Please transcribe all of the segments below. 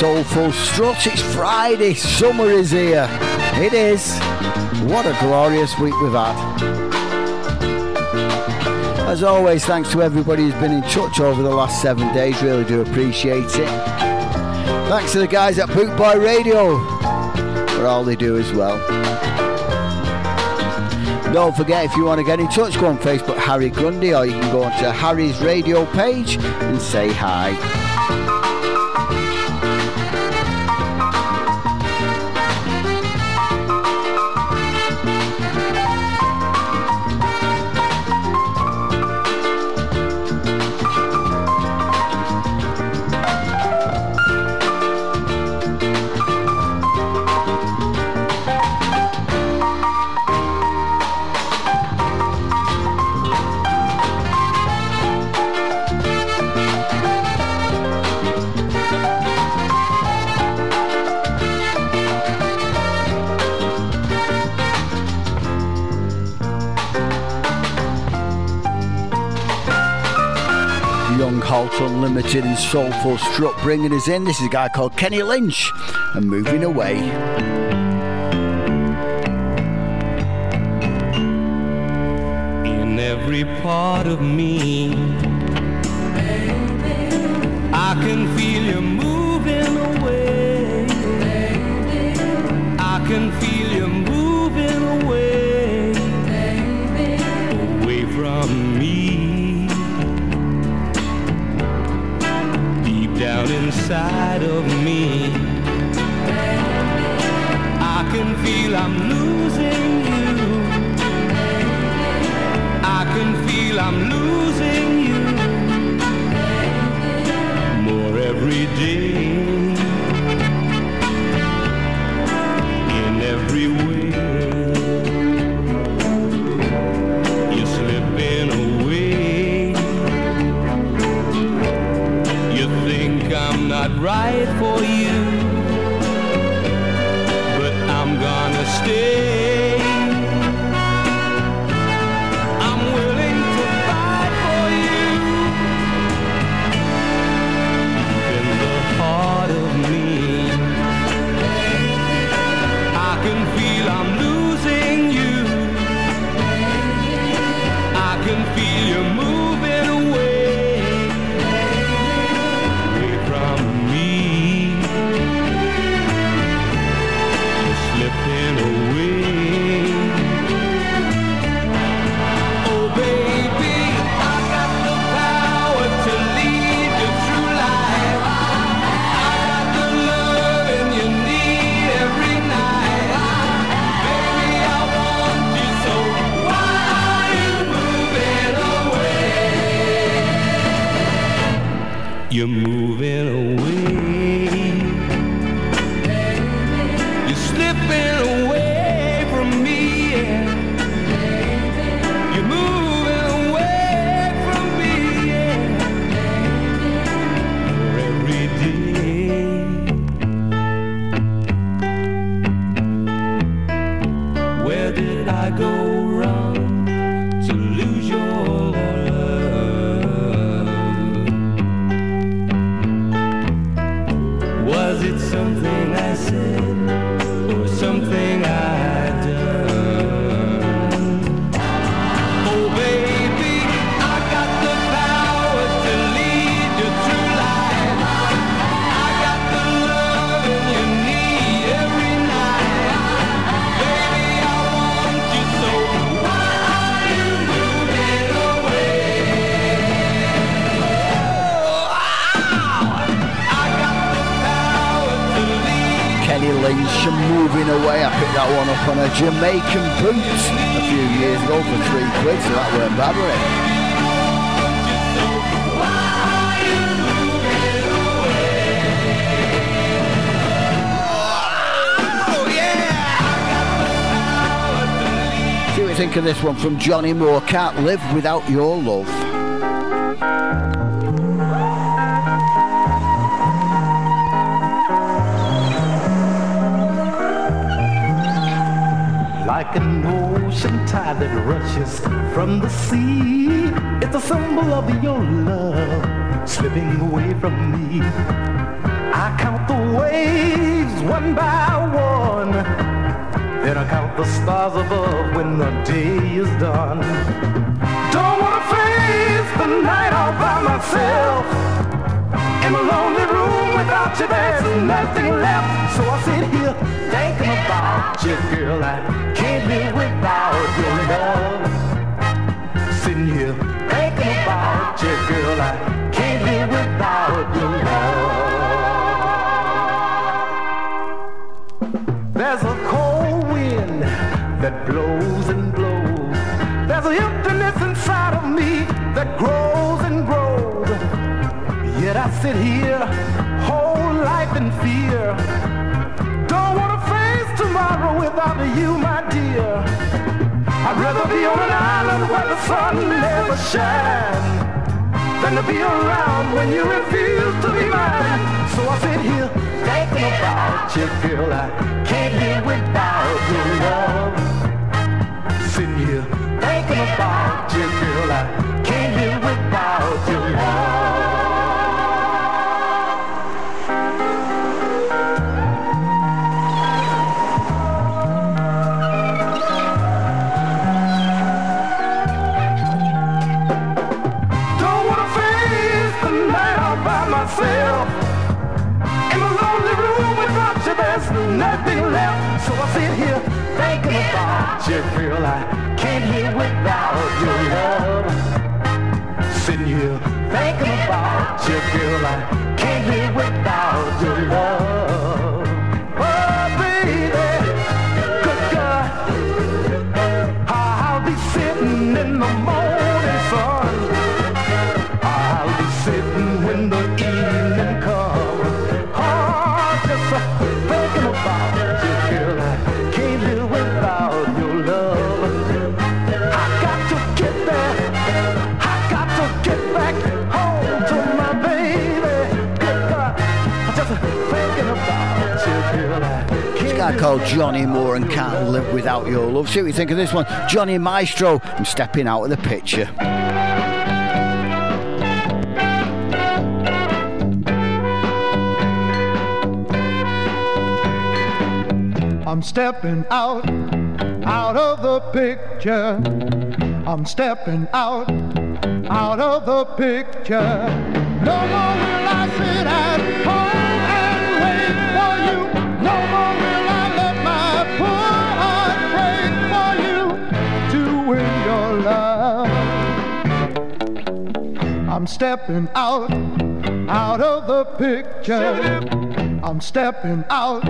Soulful Struts. It's Friday, summer is here. It is. What a glorious week we've had. As always, thanks to everybody who's been in touch over the last seven days. Really do appreciate it. Thanks to the guys at Bootboy Radio for all they do as well. Don't forget, if you want to get in touch, go on Facebook, Harry Grundy, or you can go onto Harry's radio page and say hi. Unlimited and Soulful Strut bringing us in. This is a guy called Kenny Lynch and Moving Away. In every part of me, I can feel inside of me. I can feel I'm losing you. I can feel I'm losing you more every day. Not right for you, moving away. You're slipping away from me. Yeah. You're moving away from me. Yeah. Every day. Where did I go Jamaican Boots a few years ago for three quid, so that weren't bad, oh, you think of this one from Johnny Moore. Can't live without your love. Like an ocean tide that rushes from the sea. It's a symbol of your love slipping away from me. I count the waves one by one, then I count the stars above when the day is done. Don't wanna face the night all by myself. In a lonely room you, there's nothing left. So I sit here thinking about you, girl. I can't live without your love. Sitting here thinking about you, girl. I sun never shines than to be around when you refuse to be mine. So I sit here thinking about you, girl. I can't live without your love. Sitting here thinking about you, girl. I can't live without your love. Sit here thinking about you, girl. I can't live without your love. Sitting here thinking about you, girl. I can't live without your love. Called Johnny Moore and can't live without your love. See what you think of this one. Johnny Maestro. I'm stepping out of the picture. I'm stepping out, out of the picture. I'm stepping out, out of the picture. No more will I sit at home I'm stepping out, out of the picture. I'm stepping out,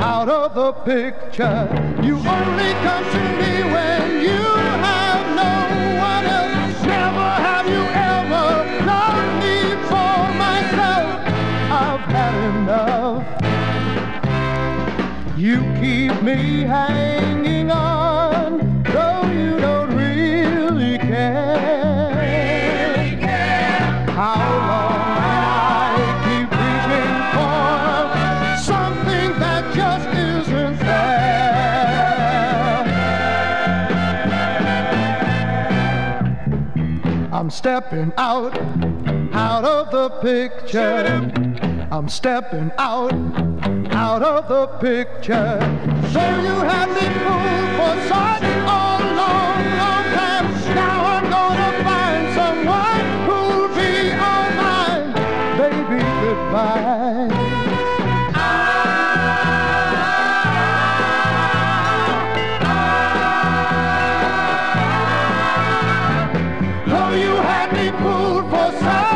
out of the picture. You only come to me when you have no one else. Never have you ever loved me for myself. I've had enough. You keep me hanging. I'm stepping out, out of the picture. I'm stepping out, out of the picture. So you have me fooled for such a long, long time. Now I'm gonna find someone who'll be all mine. Baby, goodbye. Fooled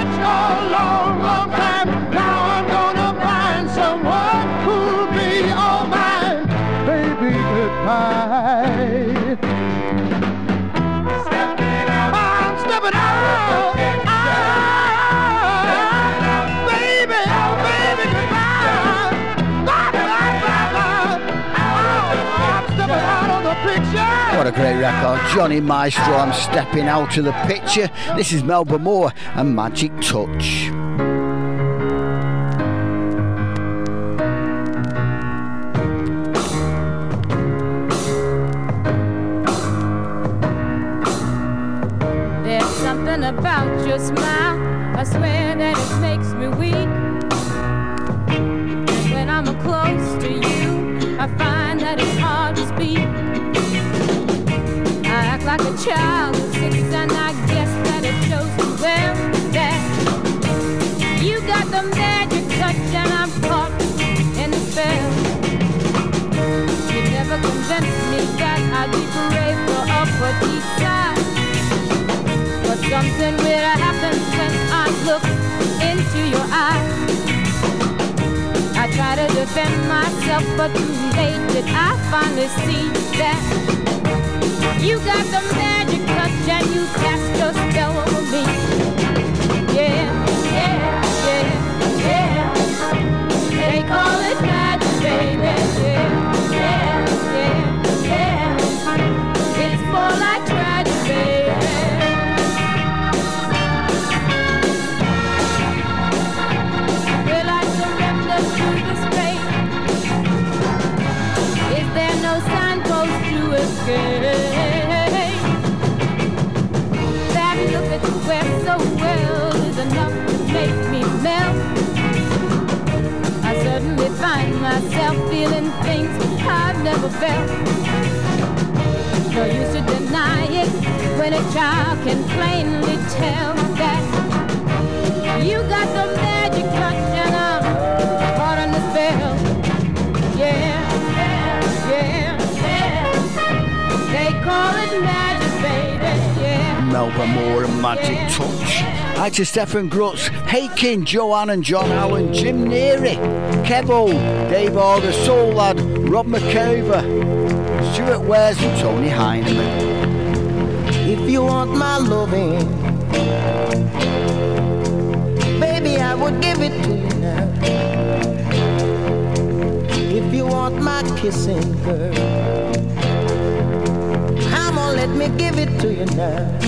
record. Johnny Maestro, I'm stepping out of the picture. This is Melba Moore and Magic Touch. There's something about your smile. I swear defend myself, but too late did I finally see that you got the magic touch and you cast your spell over me. Yeah, yeah, yeah, yeah. They call it magic, baby. Myself feeling things I've never felt. No use to deny it when a child can plainly tell that you got the magic touch and I'm caught in the spell. Yeah, yeah, yeah, yeah. They call it magic, Melba Moore and Magic Touch. Hi to Stefan Grutz, Hakin, Joanne and John Allen, Jim Neary, Kevo, Dave Order, Soul Lad, Rob McCaver, Stuart Wares and Tony Heineman. If you want my loving, baby, I would give it to you now. If you want my kissing, girl, come on, let me give it to you now.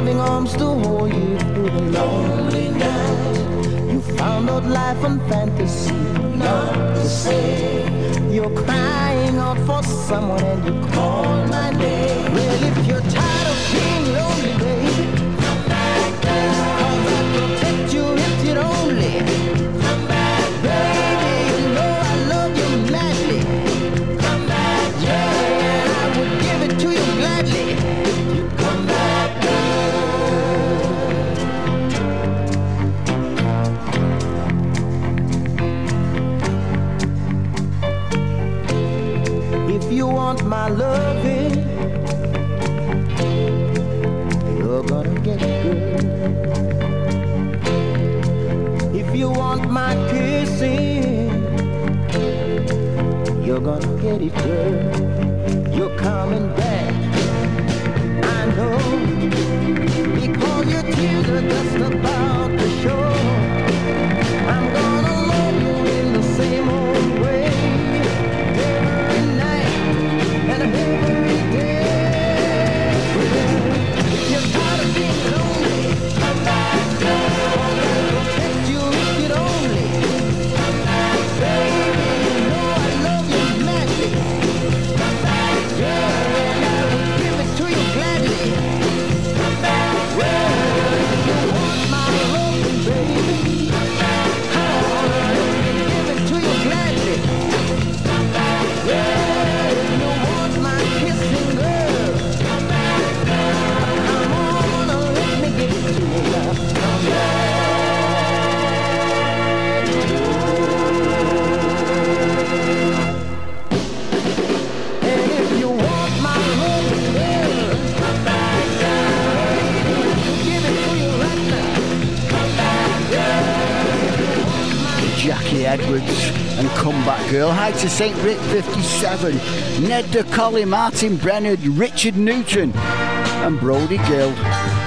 loving arms to hold you through the lonely night. You found out life and fantasy, not the same. You're crying out for someone and you call my name. Well, if you're tired Hi to St. Rick 57, Ned DeColly, Martin Brennan, Richard Newton, and Brody Gill.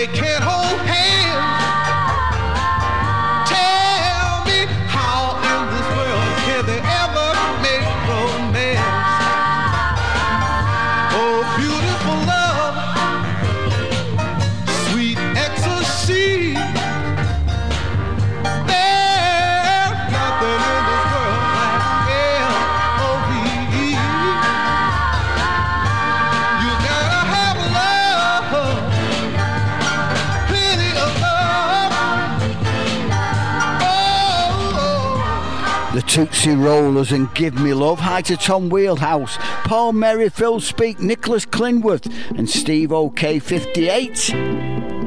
they can't Tootsie Rollers and Give Me Love. Hi to Tom Wheelhouse, Paul Merry, Phil Speak, Nicholas Clinworth, and Steve OK58.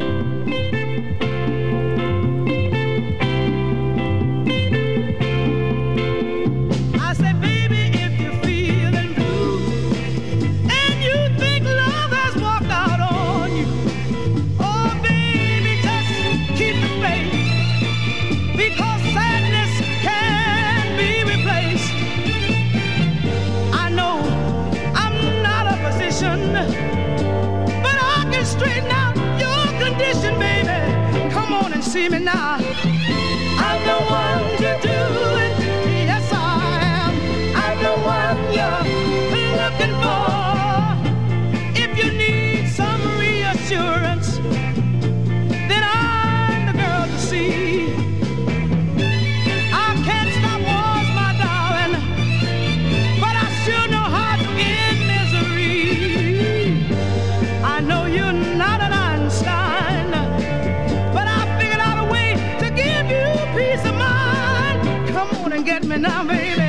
on and get me now, baby.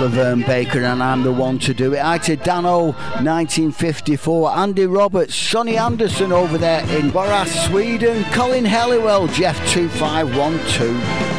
LaVern Baker, and I'm the one to do it. I to Dano, 1954, Andy Roberts, Sonny Anderson over there in Boras, Sweden, Colin Helliwell, Jeff 2512.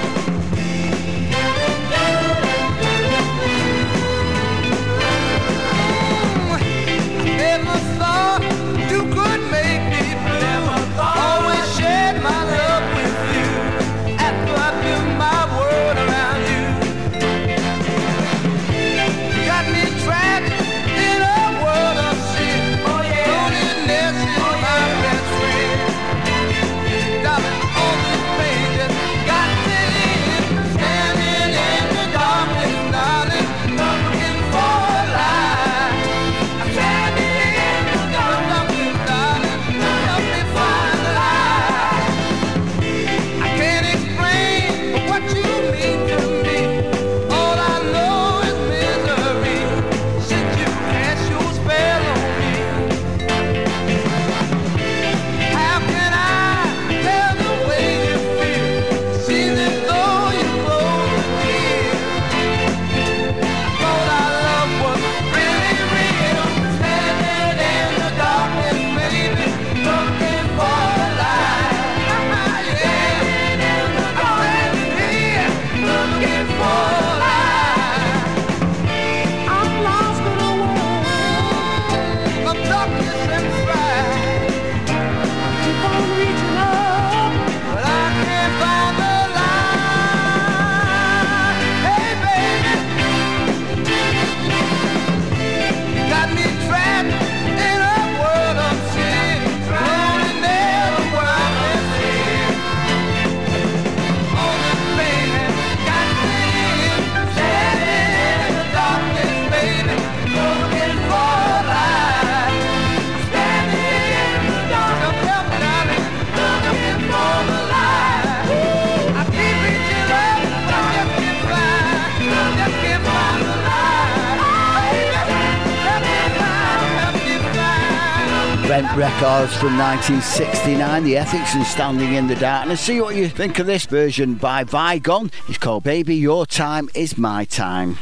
Records from 1969, The Ethics and Standing in the Darkness. See what you think of this version by Vigon. It's called Baby, Your Time is My Time.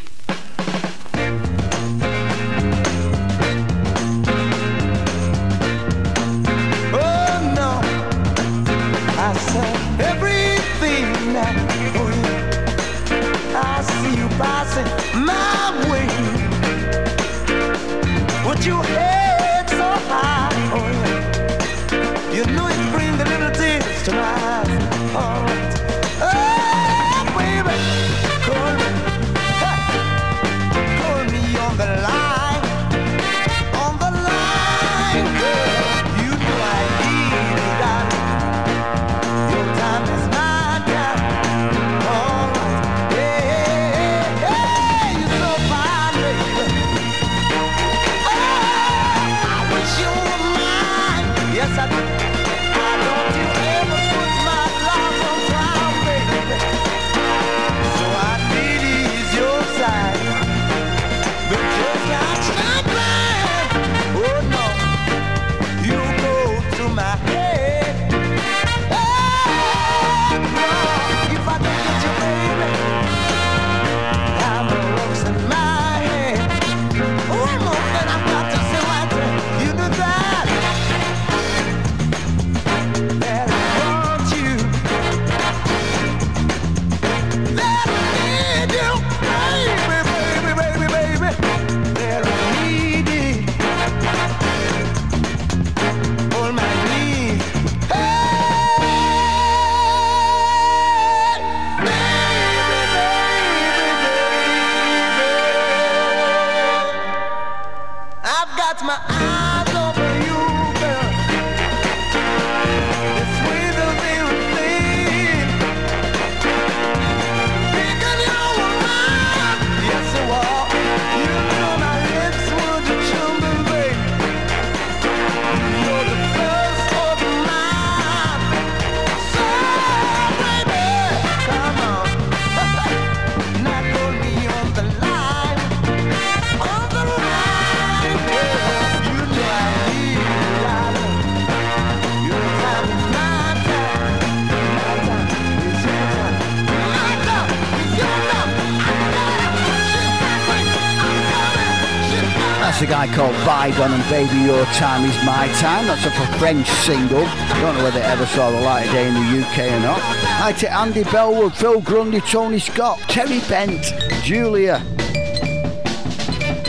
Vigon and Baby Your Time Is My Time. That's a French single. Don't know whether it ever saw the light of day in the UK or not. Hi to Andy Bellwood, Phil Grundy, Tony Scott, Terry Bent, Julia,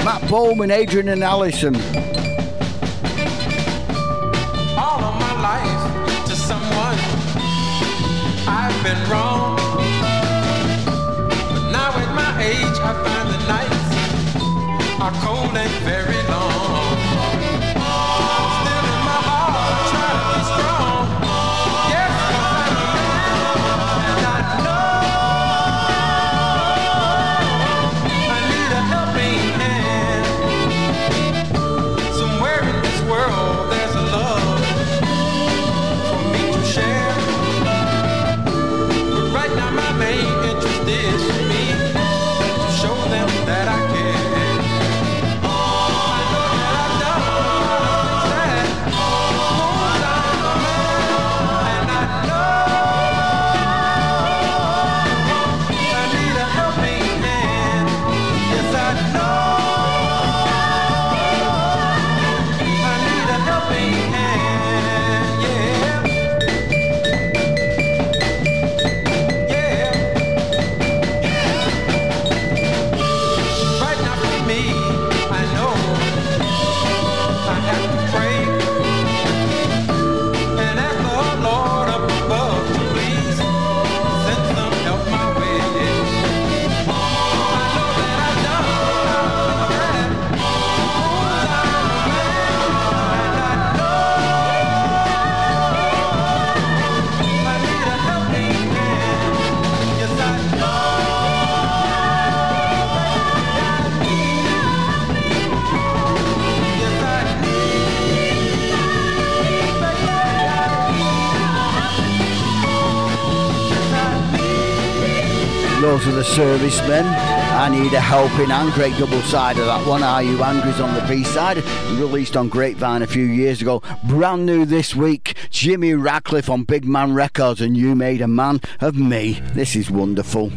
Matt Bowman, Adrian and Allison. The servicemen. I need a helping hand. Great double side of that one. Are You Angry's on the B side. Released on Grapevine a few years ago. Brand new this week. Jimmy Radcliffe on Big Man Records and You Made a Man of Me. This is wonderful.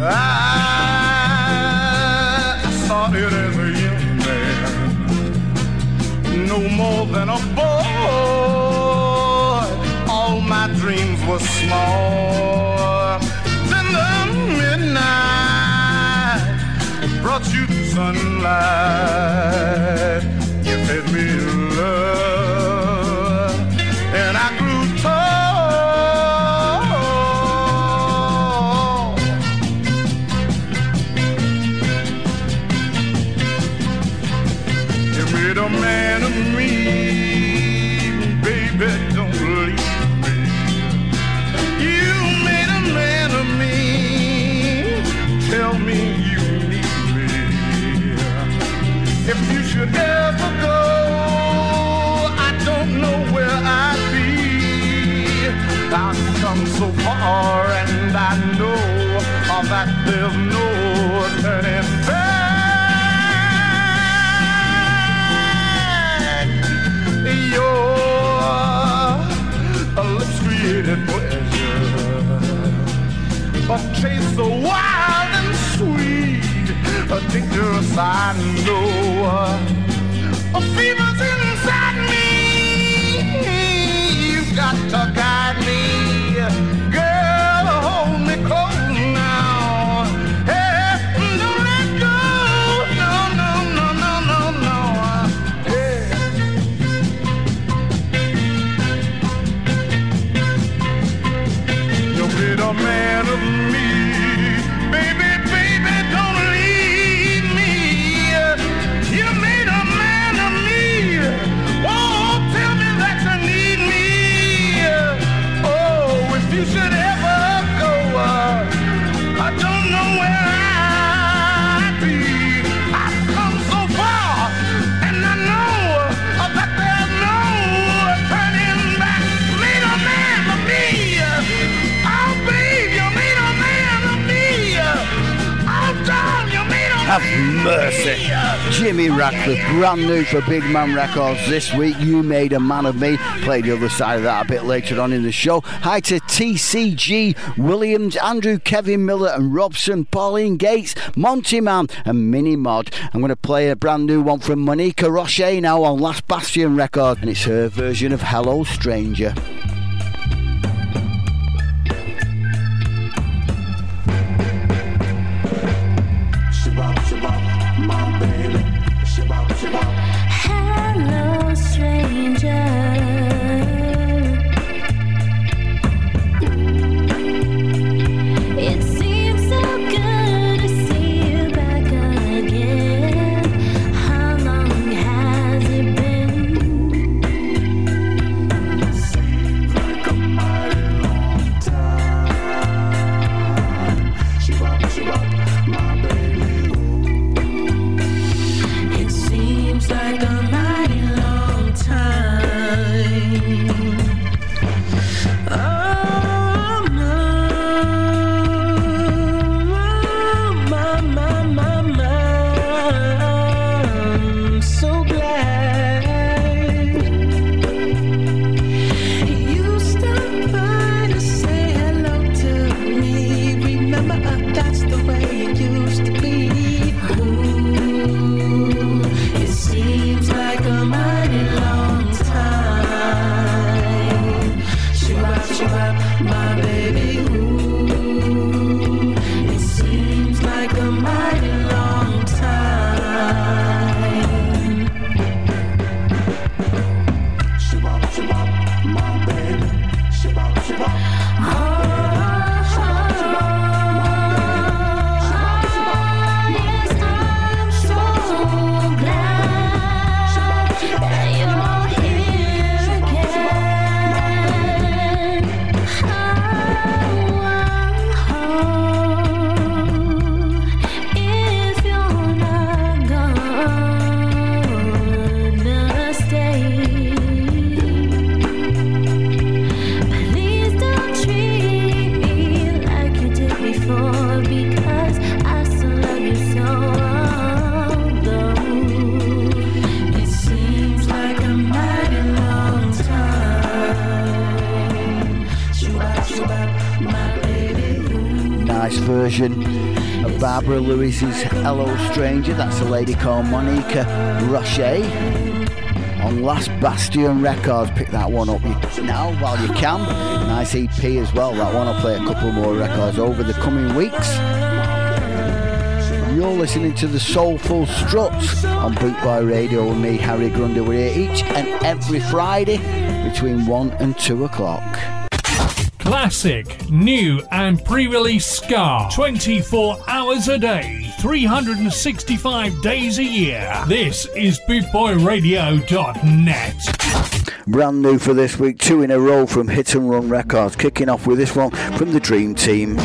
I started as a young man, no more than a boy. Dreams were small. Then the midnight brought you sunlight. You fed me love, so far and I know that there's no turning back. Your lips created pleasure, a taste so wild and sweet, a dangerous I know. A fever's inside me. You've got to mercy. Jimmy Radcliffe, brand new for Big Man Records this week. You made a man of me. Play the other side of that a bit later on in the show. Hi to TCG, Williams, Andrew, Kevin Miller, and Robson, Pauline Gates, Monty Man, and Mini Mod. I'm going to play a brand new one from Monica Roche now on Last Bastion Record, and it's her version of Hello Stranger. Barbara is Hello Stranger. That's a lady called Monica Roche on Last Bastion Records. Pick that one up now while you can. Nice EP as well. That one I'll play a couple more records over the coming weeks. You're listening to the Soulful Struts on Bootboy Radio with me, Harry Grundy. We're here each and every Friday between 1 and 2 o'clock. Classic, new, and pre release Ska. 24 hours a day, 365 days a year. This is BootboyRadio.net. Brand new for this week, two in a row from Hit and Run Records. Kicking off with this one from the Dream Team.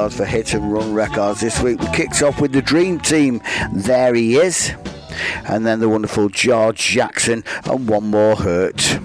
records for Hit and Run Records this week. We kicked off with the Dream Team. There he is. And then the wonderful George Jackson and one more hurt.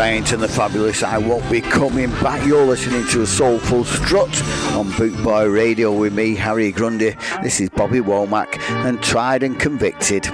Bryant and the fabulous I Won't Be Coming Back. You're listening to a soulful strut on Bootboy Radio with me, Harry Grundy. This is Bobby Womack and Tried and Convicted.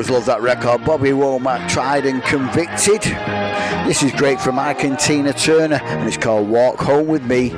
always love that record. Bobby Womack, Tried and Convicted. This is great from Ike and Tina Turner, and it's called Walk Home With Me.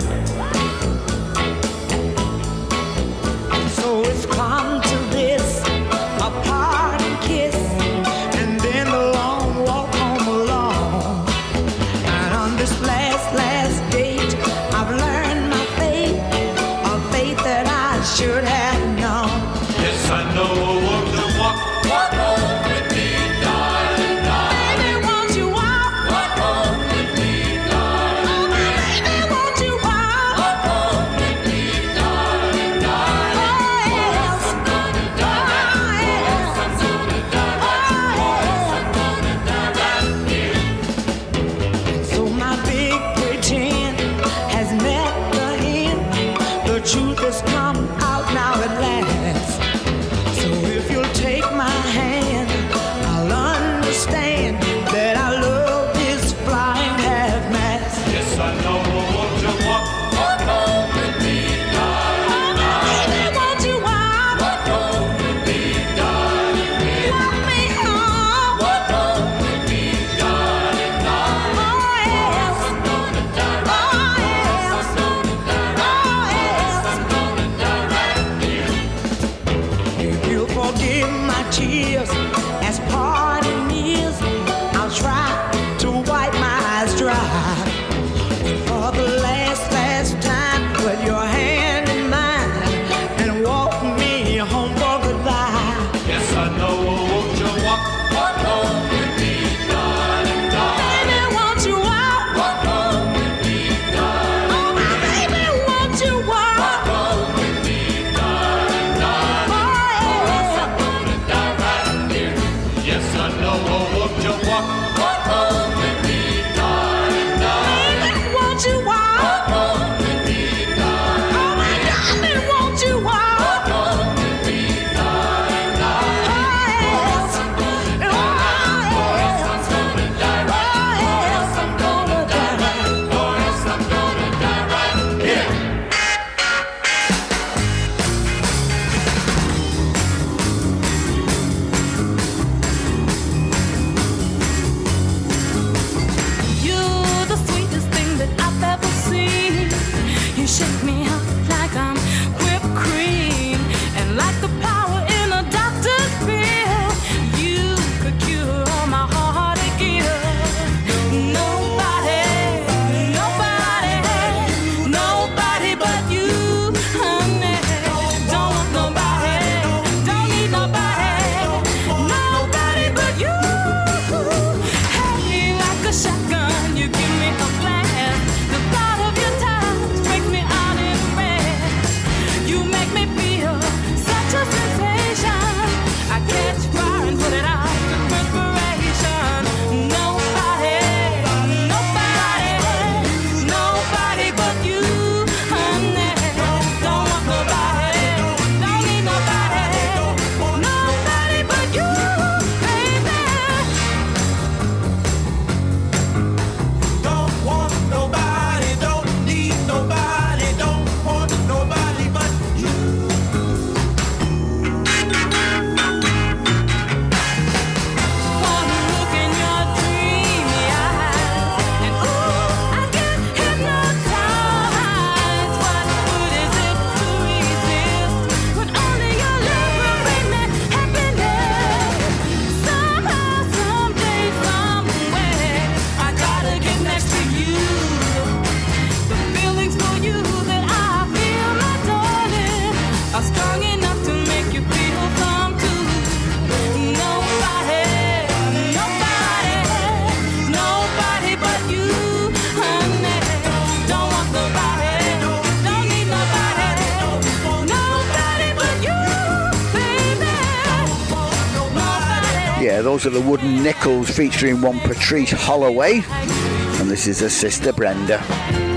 Of the Wooden Nickels featuring one Patrice Holloway, and this is her sister Brenda.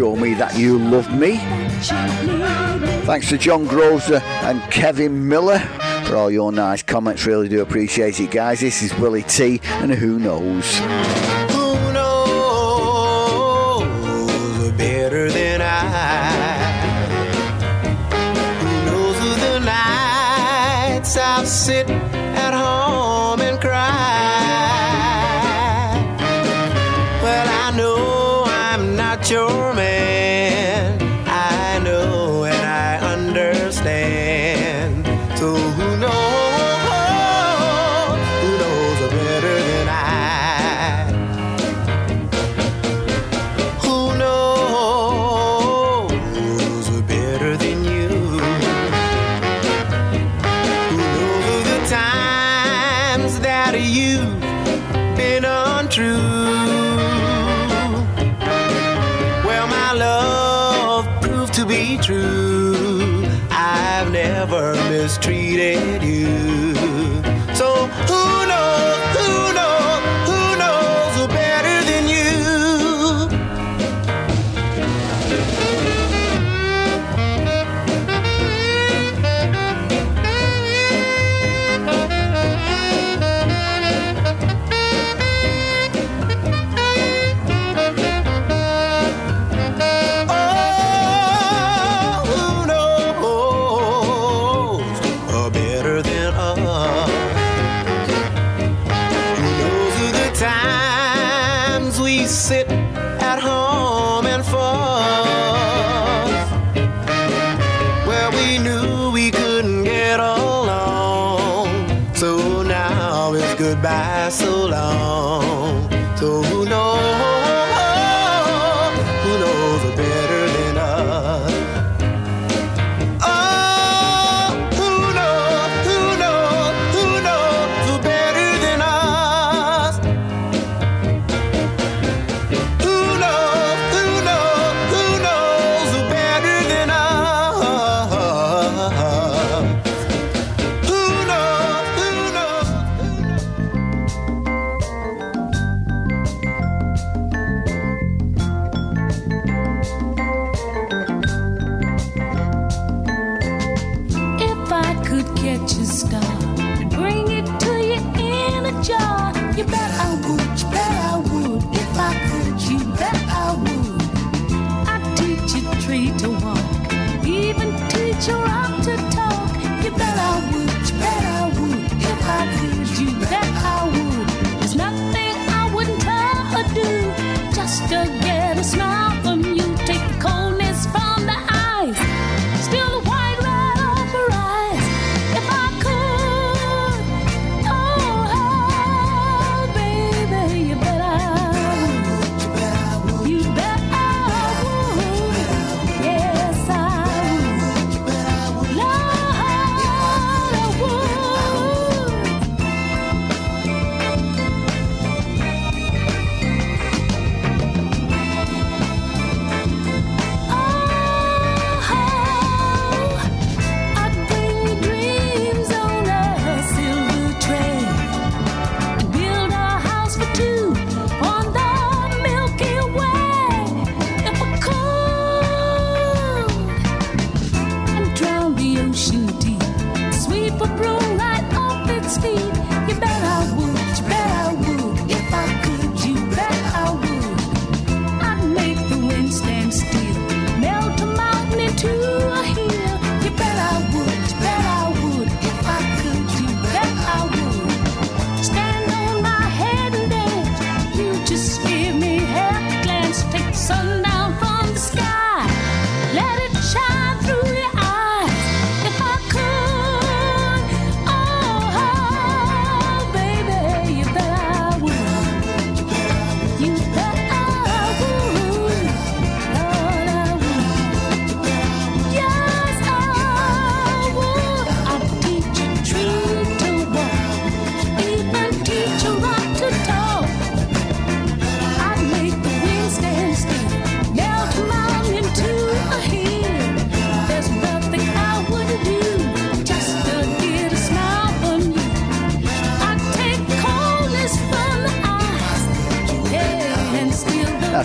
show me that you love me. Thanks to John Groza and Kevin Miller for all your nice comments. Really do appreciate it, guys. This is Willie Tee, and who knows? Who knows better than I? Who knows the nights I'll sit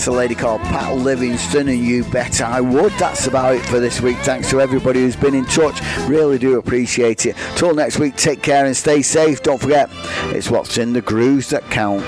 That's a lady called Pat Livingston, and you bet I would. That's about it for this week. Thanks to everybody who's been in touch. Really do appreciate it. Till next week, take care and stay safe. Don't forget, it's what's in the grooves that count.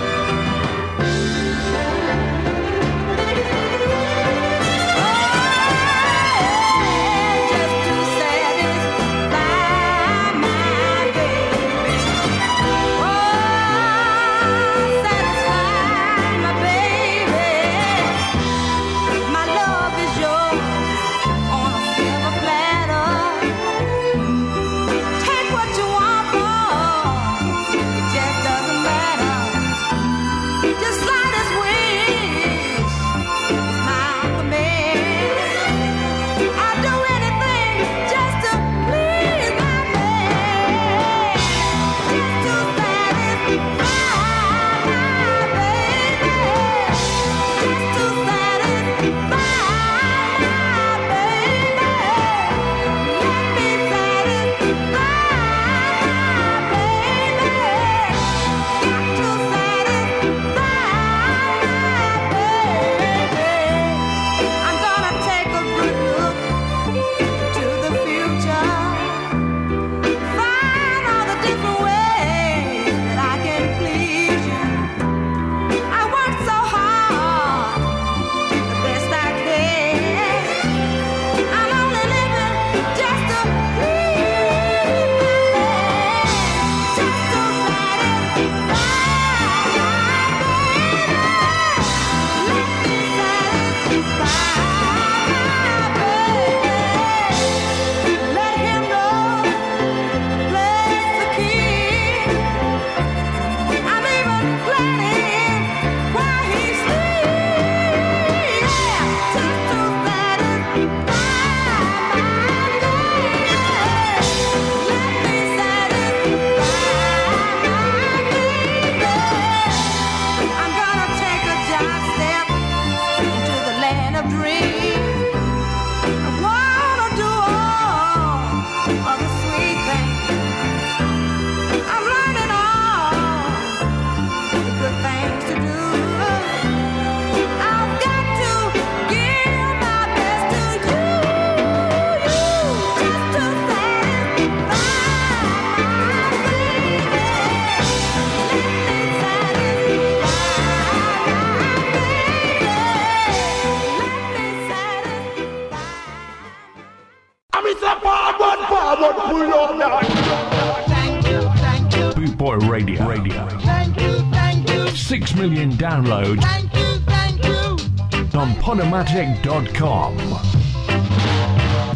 download thank you, thank you. on Podomatic.com.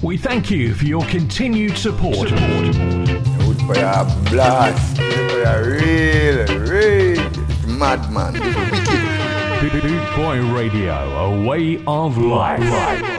We thank you for your continued support. Good for your blast. For a real, real madman. Boy Radio, a way of life.